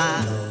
by.